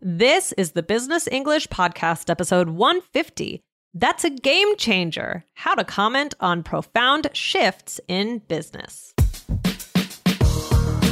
This is the Business English Podcast, episode 150. That's a game changer. How to comment on profound shifts in business.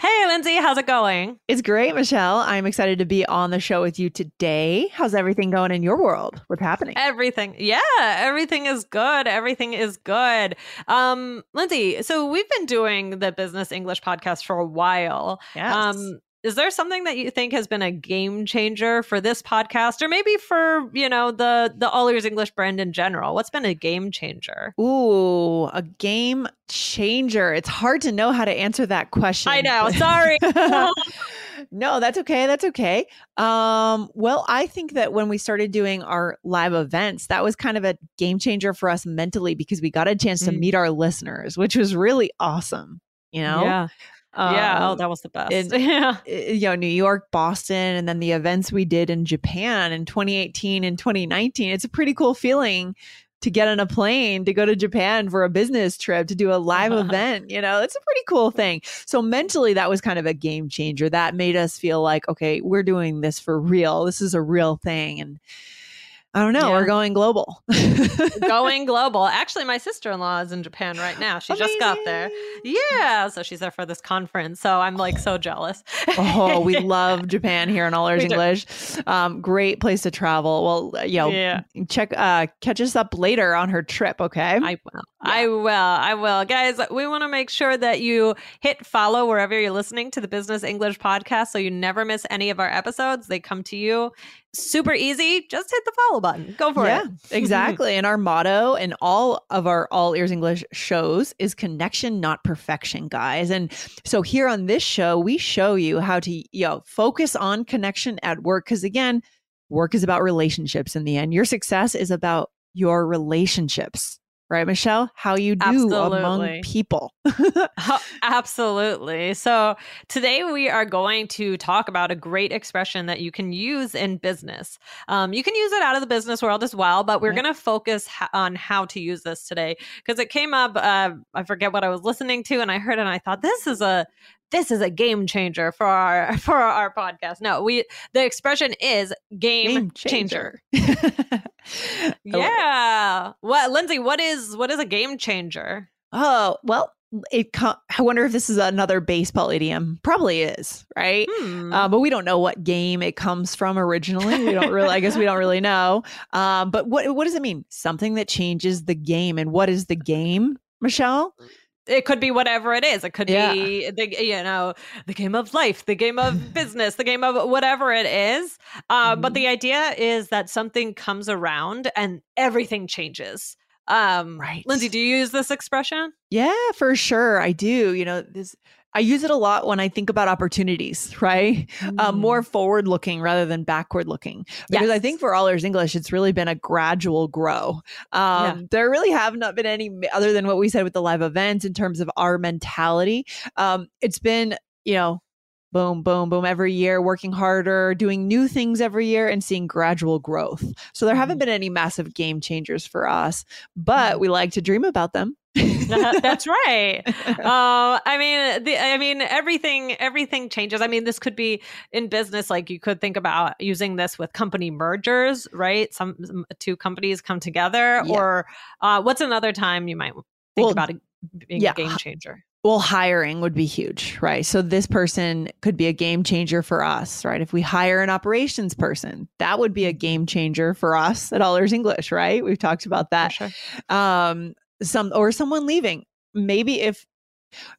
Hey, Lindsay, how's it going? It's great, Michelle. I'm excited to be on the show with you today. How's everything going in your world? What's happening? Everything. Yeah, everything is good. Everything is good. Um, Lindsay, so we've been doing the Business English podcast for a while. Yes. Um, is there something that you think has been a game changer for this podcast or maybe for, you know, the the All Ears English brand in general? What's been a game changer? Ooh, a game changer. It's hard to know how to answer that question. I know. Sorry. no, that's okay. That's okay. Um, well, I think that when we started doing our live events, that was kind of a game changer for us mentally because we got a chance to Mm. meet our listeners, which was really awesome. You know? Yeah. Yeah. Oh, Um, that was the best. in- yeah. you know, New York, Boston, and then the events we did in Japan in 2018 and 2019. It's a pretty cool feeling to get on a plane to go to Japan for a business trip to do a live event. You know, it's a pretty cool thing. So mentally, that was kind of a game changer. That made us feel like, okay, we're doing this for real. This is a real thing. And I don't know, Yeah. we're going global. Going global. Actually, my sister in law is in Japan right now. She just got there. Yeah. So she's there for this conference. So I'm like so jealous. oh, we love Japan here in All Ears English. Um, great place to travel. Well, you know, Yeah. check uh catch us up later on her trip, okay? I will. I will. I will. Guys, we want to make sure that you hit follow wherever you're listening to the Business English podcast so you never miss any of our episodes. They come to you super easy. Just hit the follow button. Go for yeah, it. exactly. And our motto in all of our All Ears English shows is connection, not perfection, guys. And so here on this show, we show you how to, you know, focus on connection at work. Cause again, work is about relationships in the end. Your success is about your relationships, right, Michelle? How you do among people. Absolutely. So, today we are going to talk about a great expression that you can use in business. Um, you can use it out of the business world as well, but we're Yeah. going to focus ha- on how to use this today because it came up. Uh, I forget what I was listening to, and I heard it, and I thought this is a this is a game changer for our for our podcast. No, we the expression is game, changer. I love it. Yeah. What, Lindsay? What is what is a game changer? Oh, well, it I wonder if this is another baseball idiom. Probably is, right? Hmm. Uh, but we don't know what game it comes from originally. We don't really, I guess we don't really know. Um, but what what does it mean? Something that changes the game. And what is the game, Michelle? It could be whatever it is. It could Yeah. be the you know the game of life, the game of business, the game of whatever it is. Uh, But Mhm. the idea is that something comes around and everything changes. Um, Right. Lindsay, do you use this expression? Yeah, for sure. I do. You know, this I use it a lot when I think about opportunities, right? Uh, more forward looking rather than backward looking. Because I think for All Ears English, it's really been a gradual grow. Um, Yeah. There really have not been any, other than what we said with the live events in terms of our mentality. Um, it's been, you know, boom, boom, boom every year, working harder, doing new things every year, and seeing gradual growth. So there haven't been any massive game changers for us, but we like to dream about them. That's right. Uh, I mean, the, I mean, everything, everything changes. I mean, this could be in business. Like you could think about using this with company mergers, right? Some, some two companies come together, Yeah. or uh, what's another time you might think Well, about it being yeah, a game changer? well, hiring would be huge, right? So this person could be a game changer for us, right? If we hire an operations person, that would be a game changer for us at All Ears English, right? We've talked about that. Sure. Um, some or someone leaving. Maybe if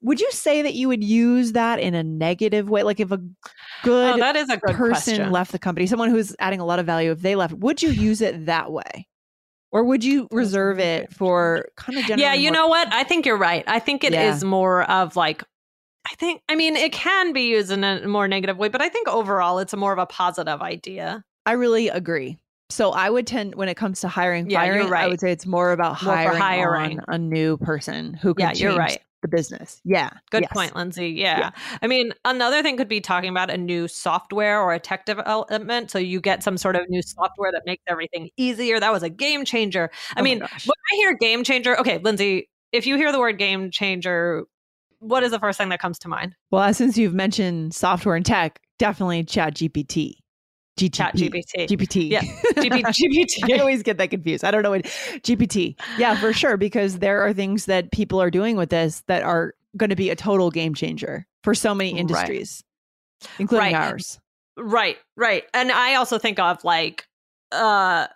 would you say that you would use that in a negative way? Like if a oh, good Oh, that is a good person question. left the company, someone who's adding a lot of value, if they left, would you use it that way? Or would you reserve it for kind of generally yeah, you more- know what? I think you're right. I think it is Yeah. more of like I think I mean it can be used in a more negative way, but I think overall it's a more of a positive idea. I really agree. So I would tend when it comes to hiring, Yeah, you're I would say it's more about More hiring, hiring. a new person who could Yeah, you're right. the business. Yeah. Good yes. point, Lindsay. Yeah. I mean, another thing could be talking about a new software or a tech development. So you get some sort of new software that makes everything easier. That was a game changer. I Oh mean, when I hear game changer, okay, Lindsay, if you hear the word game changer, what is the first thing that comes to mind? Well, since you've mentioned software and tech, definitely Chat GPT. GTP. Chat GPT. GPT. Yeah. GP, I always get that confused. I don't know what GPT. Yeah, for sure. Because there are things that people are doing with this that are going to be a total game changer for so many Right. industries, including Right. ours. Right, right. And I also think of like uh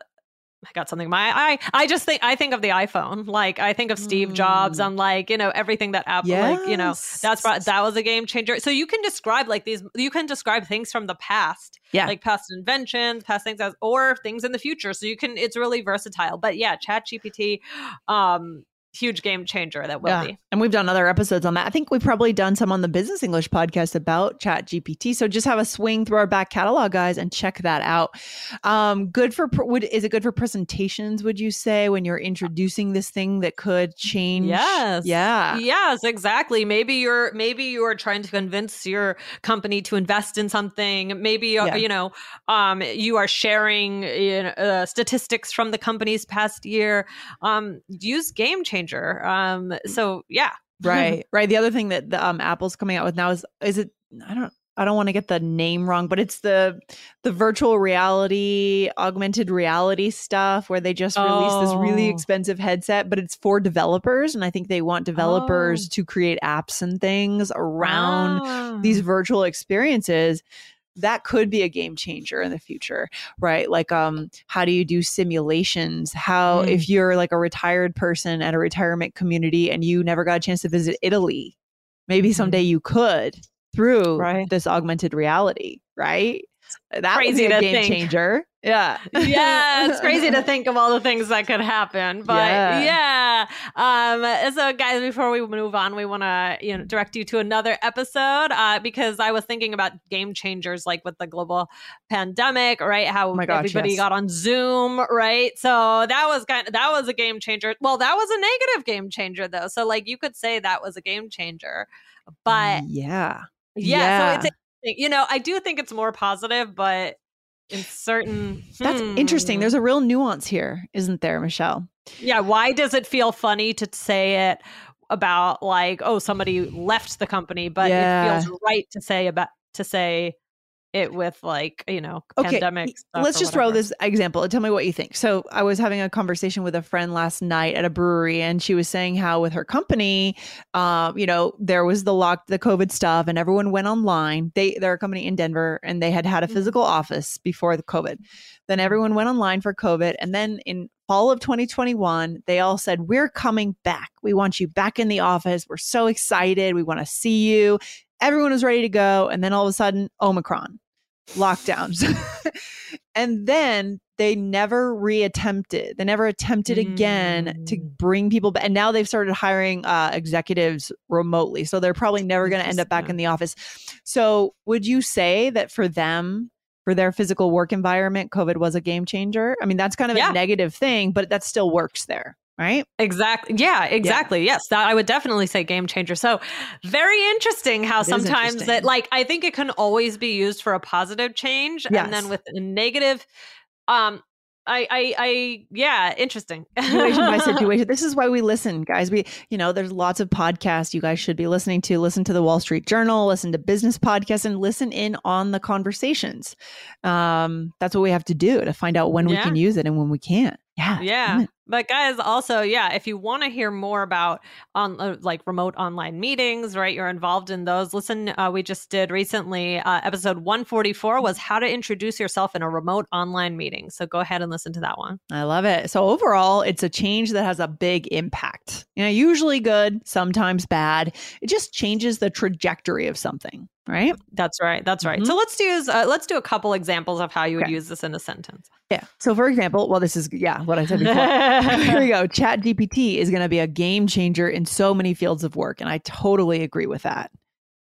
I got something in my I I just think I think of the iPhone. Like I think of Steve Jobs Mm. and like, you know, everything that Apple like, you know, that's brought, that was a game changer. So you can describe like these you can describe things from the past, Yeah. like past inventions, past things as or things in the future. So you can it's really versatile. But yeah, Chat GPT um huge game changer that will Yeah. be. And we've done other episodes on that. I think we've probably done some on the Business English podcast about Chat GPT. So just have a swing through our back catalog, guys, and check that out. Um, good for would is it good for presentations? Would you say when you're introducing this thing that could change? Yes. Yeah. Yes, exactly. Maybe you're maybe you are trying to convince your company to invest in something. Maybe uh, Yeah. you know, um, you are sharing you know, uh, statistics from the company's past year. Um, use game changer. Um, so yeah, right right the other thing that the, um, apple's coming out with now is is it i don't i don't want to get the name wrong but it's the the virtual reality augmented reality stuff where they just released this really Oh. expensive headset but it's for developers and i think they want developers Oh. to create apps and things around Ah. these virtual experiences that could be a game changer in the future right like um how do you do simulations how Mm. if you're like a retired person at a retirement community and you never got a chance to visit italy maybe someday you could through Right. this augmented reality right that Crazy would be a to game think. changer yeah yeah, it's crazy to think of all the things that could happen. But yeah. Um, so guys, before we move on, we want to you know direct you to another episode uh, because I was thinking about game changers like with the global pandemic, right? How Oh my gosh, everybody yes. got on Zoom, right? So that was kind of, that was a game changer. Well, that was a negative game changer though. So like you could say that was a game changer. But yeah yeah, Yeah. so it's interesting. you know, I do think it's more positive, but in certain that's interesting hmm. there's a real nuance here isn't there michelle Yeah, why does it feel funny to say it about like oh somebody left the company, but Yeah. it feels right to say about to say it with like you know Okay, pandemic. let's just throw this example and tell me what you think. So, I was having a conversation with a friend last night at a brewery, and she was saying how with her company, um, you know, there was the lock, the COVID stuff, and everyone went online. They they're a company in Denver, and they had had a Mhm. physical office before the COVID. Then everyone went online for COVID, and then in fall of 2021, they all said, "We're coming back. We want you back in the office. We're so excited. We want to see you." Everyone was ready to go, and then all of a sudden, Omicron lockdowns. and then they never reattempted. They never attempted again to Mm. bring people back. And now they've started hiring uh, executives remotely. So they're probably never going to end up back in the office. So would you say that for them, for their physical work environment, COVID was a game changer? I mean, that's kind of Yeah. a negative thing, but that still works there, right? Exactly. Yeah, exactly. Yes, that I would definitely say game changer. So, very interesting how It sometimes interesting. that like I think it can always be used for a positive change and then with a negative um I I I yeah, interesting. situation by situation. This is why we listen, guys. We, you know, there's lots of podcasts you guys should be listening to. Listen to the Wall Street Journal, listen to business podcasts, and listen in on the conversations. Um, that's what we have to do to find out when we can use it and when we can't. Yeah. Yeah. But guys, also, yeah, if you want to hear more about on uh, like remote online meetings, right? You're involved in those. Listen, uh, we just did recently uh, episode 144 was how to introduce yourself in a remote online meeting. So go ahead and listen to that one. I love it. So overall, it's a change that has a big impact. You know, usually good, sometimes bad. It just changes the trajectory of something right? That's right. That's right. Mm-hmm. So let's use uh, let's do a couple examples of how you would okay. use this in a sentence. Yeah. So for example, well, this is yeah what I said before. Here we go. Chat GPT is going to be a game changer in so many fields of work, and I totally agree with that.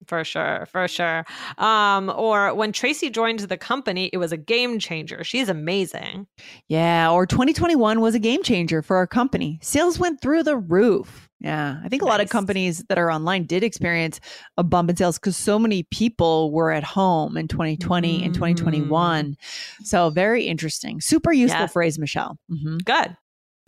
For sure, for sure. Um, or when Tracy joined the company, it was a game changer. She's amazing. Yeah. Or 2021 was a game changer for our company. Sales went through the roof. Yeah. I think a nice. lot of companies that are online did experience a bump in sales because so many people were at home in 2020 mm-hmm. and 2021. So very interesting. Super useful phrase, Michelle. Mm-hmm. Good.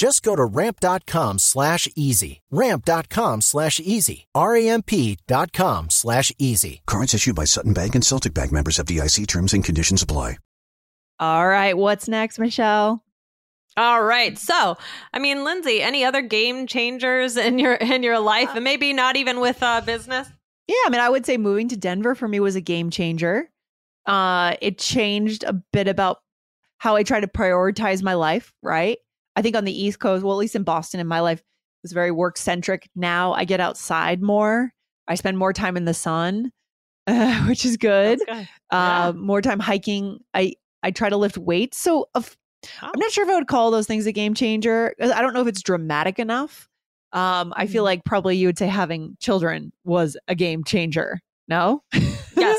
Just go to ramp.com slash easy. Ramp.com slash easy. R-A-M-P dot com slash easy. Cards issued by Sutton Bank and Celtic Bank members of FDIC terms and conditions apply. All right. What's next, Michelle? All right. So, I mean, Lindsay, any other game changers in your in your life, and maybe not even with uh, business? Yeah, I mean, I would say moving to Denver for me was a game changer. Uh, it changed a bit about how I try to prioritize my life, right? I think on the East Coast, well, at least in Boston, in my life was very work centric. Now I get outside more. I spend more time in the sun, uh, which is good. good. Uh, More time hiking. I I try to lift weights. So of, oh. I'm not sure if I would call those things a game changer. I don't know if it's dramatic enough. Um, I feel mm. like probably you would say having children was a game changer. No.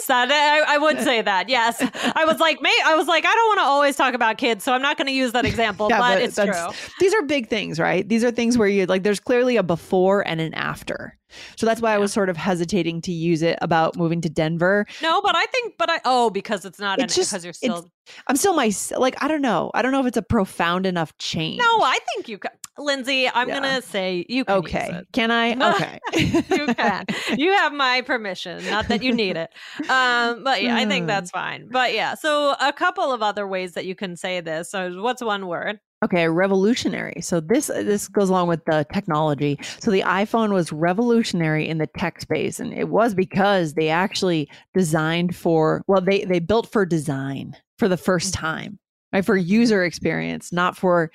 yes, that I, I, would say that. Yes, I was like, may I was like, I don't want to always talk about kids, so I'm not going to use that example. yeah, but, but it's true. These are big things, right? These are things where you like. There's clearly a before and an after. So that's why yeah. I was sort of hesitating to use it about moving to Denver. No, but I think, but I oh because it's not it's just, because you're still. I'm still my like I don't know. I don't know if it's a profound enough change. No, I think you. Lindsay, I'm yeah. gonna say you can okay. Can I? Okay, you can. You have my permission. Not that you need it, um, but yeah, I think that's fine. But yeah, so a couple of other ways that you can say this. So, what's one word? Okay, revolutionary. So this this goes along with the technology. So the iPhone was revolutionary in the tech space, and it was because they actually designed for well, they they built for design for the first mm-hmm. time, right? For user experience, not for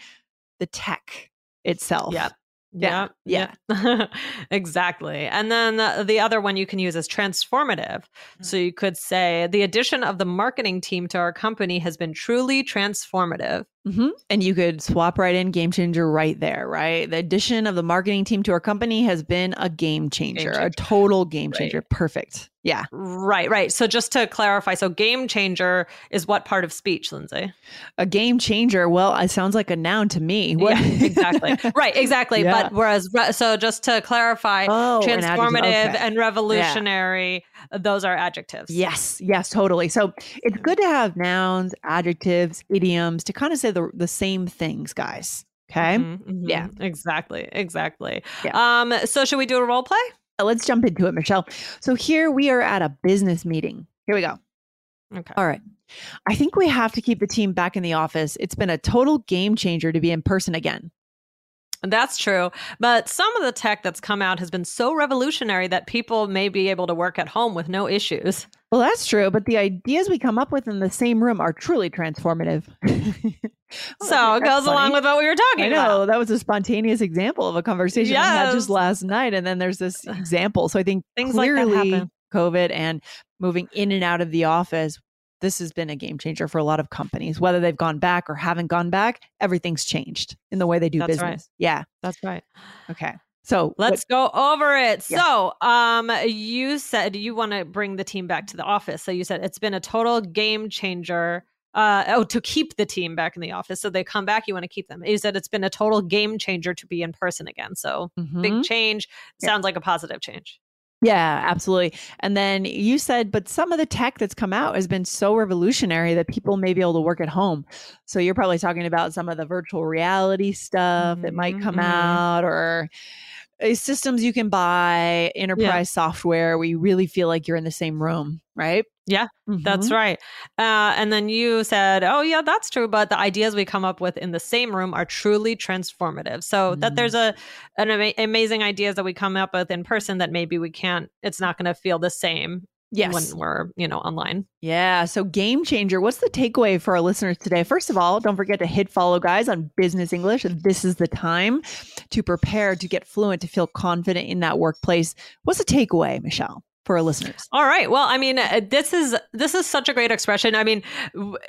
the tech itself. Yeah. Yeah. Yeah. yeah. exactly. And then the, the, other one you can use is transformative. So you could say the addition of the marketing team to our company has been truly transformative. Mm-hmm. And you could swap right in game changer right there, right? The addition of the marketing team to our company has been a game changer, game changer. a total game changer. Right. Perfect. Yeah. Right, right. So just to clarify, so game changer is what part of speech, Lindsay? A game changer. Well, it sounds like a noun to me. What? Yeah, exactly. right, exactly. Yeah. But whereas, so just to clarify, oh, transformative an okay. and revolutionary, yeah. those are adjectives. Yes, yes, totally. So it's good to have nouns, adjectives, idioms to kind of say the, the same things, guys. Okay. Mm-hmm, mm-hmm. Yeah. Exactly. Exactly. Yeah. Um, so should we do a role play? Uh, let's jump into it, Michelle. So here we are at a business meeting. Here we go. Okay. All right. I think we have to keep the team back in the office. It's been a total game changer to be in person again. That's true. But some of the tech that's come out has been so revolutionary that people may be able to work at home with no issues. Well, that's true. But the ideas we come up with in the same room are truly transformative. so it goes funny. along with what we were talking I know. About. That was a spontaneous example of a conversation yes. we had just last night. And then there's this example. So I think Things clearly like COVID and moving in and out of the office this has been a game changer for a lot of companies, whether they've gone back or haven't gone back. Everything's changed in the way they do That's business. right. Yeah. That's right. Okay. So Let's go over it. Yeah. So, um, you said you want to bring the team back to the office. So you said it's been a total game changer. Uh, oh, to keep the team back in the office, so they come back. You want to keep them. You said it's been a total game changer to be in person again. So Mhm. big change. Yeah. Sounds like a positive change. Yeah, absolutely. And then you said, but some of the tech that's come out has been so revolutionary that people may be able to work at home. So you're probably talking about some of the virtual reality stuff that might come Mhm. out or systems you can buy, enterprise software where you really feel like you're in the same room, right? Yeah, That's Mhm. right. Uh, and then you said, "Oh, yeah, that's true." But the ideas we come up with in the same room are truly transformative. So that Mm. there's a an ama- amazing ideas that we come up with in person that maybe we can't. It's not going to feel the same Yes. when we're you know online. Yeah. So, game changer. What's the takeaway for our listeners today? First of all, don't forget to hit follow, guys, on Business English. This is the time to prepare to get fluent, to feel confident in that workplace. What's the takeaway, Michelle, for our listeners? All right. Well, I mean, uh, this is this is such a great expression. I mean,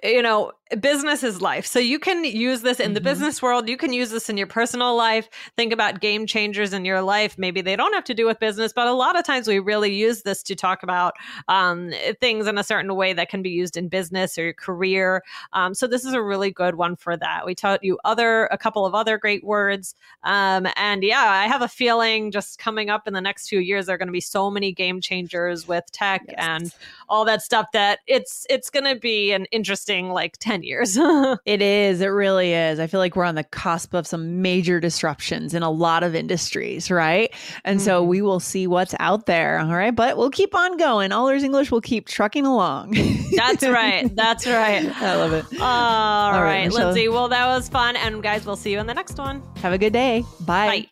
you know, business is life. So you can use this in the Mhm. business world. You can use this in your personal life. Think about game changers in your life. Maybe they don't have to do with business, but a lot of times we really use this to talk about um, things in a certain way that can be used in business or your career. Um, so this is a really good one for that. We taught you other a couple of other great words, um, and yeah, I have a feeling just coming up in the next few years there are going to be so many game changers with tech Yes. and all that stuff that it's it's going to be an interesting like 10 years. It is. It really is. I feel like we're on the cusp of some major disruptions in a lot of industries, right? And so Mhm. we will see what's out there. All right. But we'll keep on going. All Ears English will keep trucking along. That's right. That's right. I love it. All right, right, Michelle. Lindsay. Well, that was fun. And guys, we'll see you in the next one. Have a good day. Bye.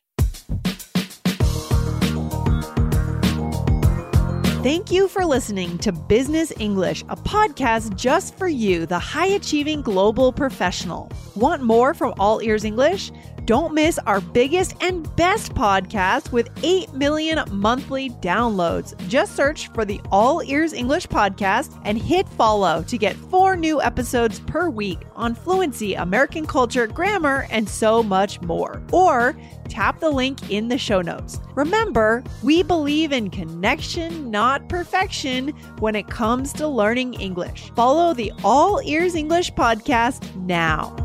Thank you for listening to Business English, a podcast just for you, the high achieving global professional. Want more from All Ears English? Don't miss our biggest and best podcast with 8 million monthly downloads. Just search for the All Ears English podcast and hit follow to get four new episodes per week on fluency, American culture, grammar, and so much more. Or tap the link in the show notes. Remember, we believe in connection, not perfection, when it comes to learning English. Follow the All Ears English podcast now.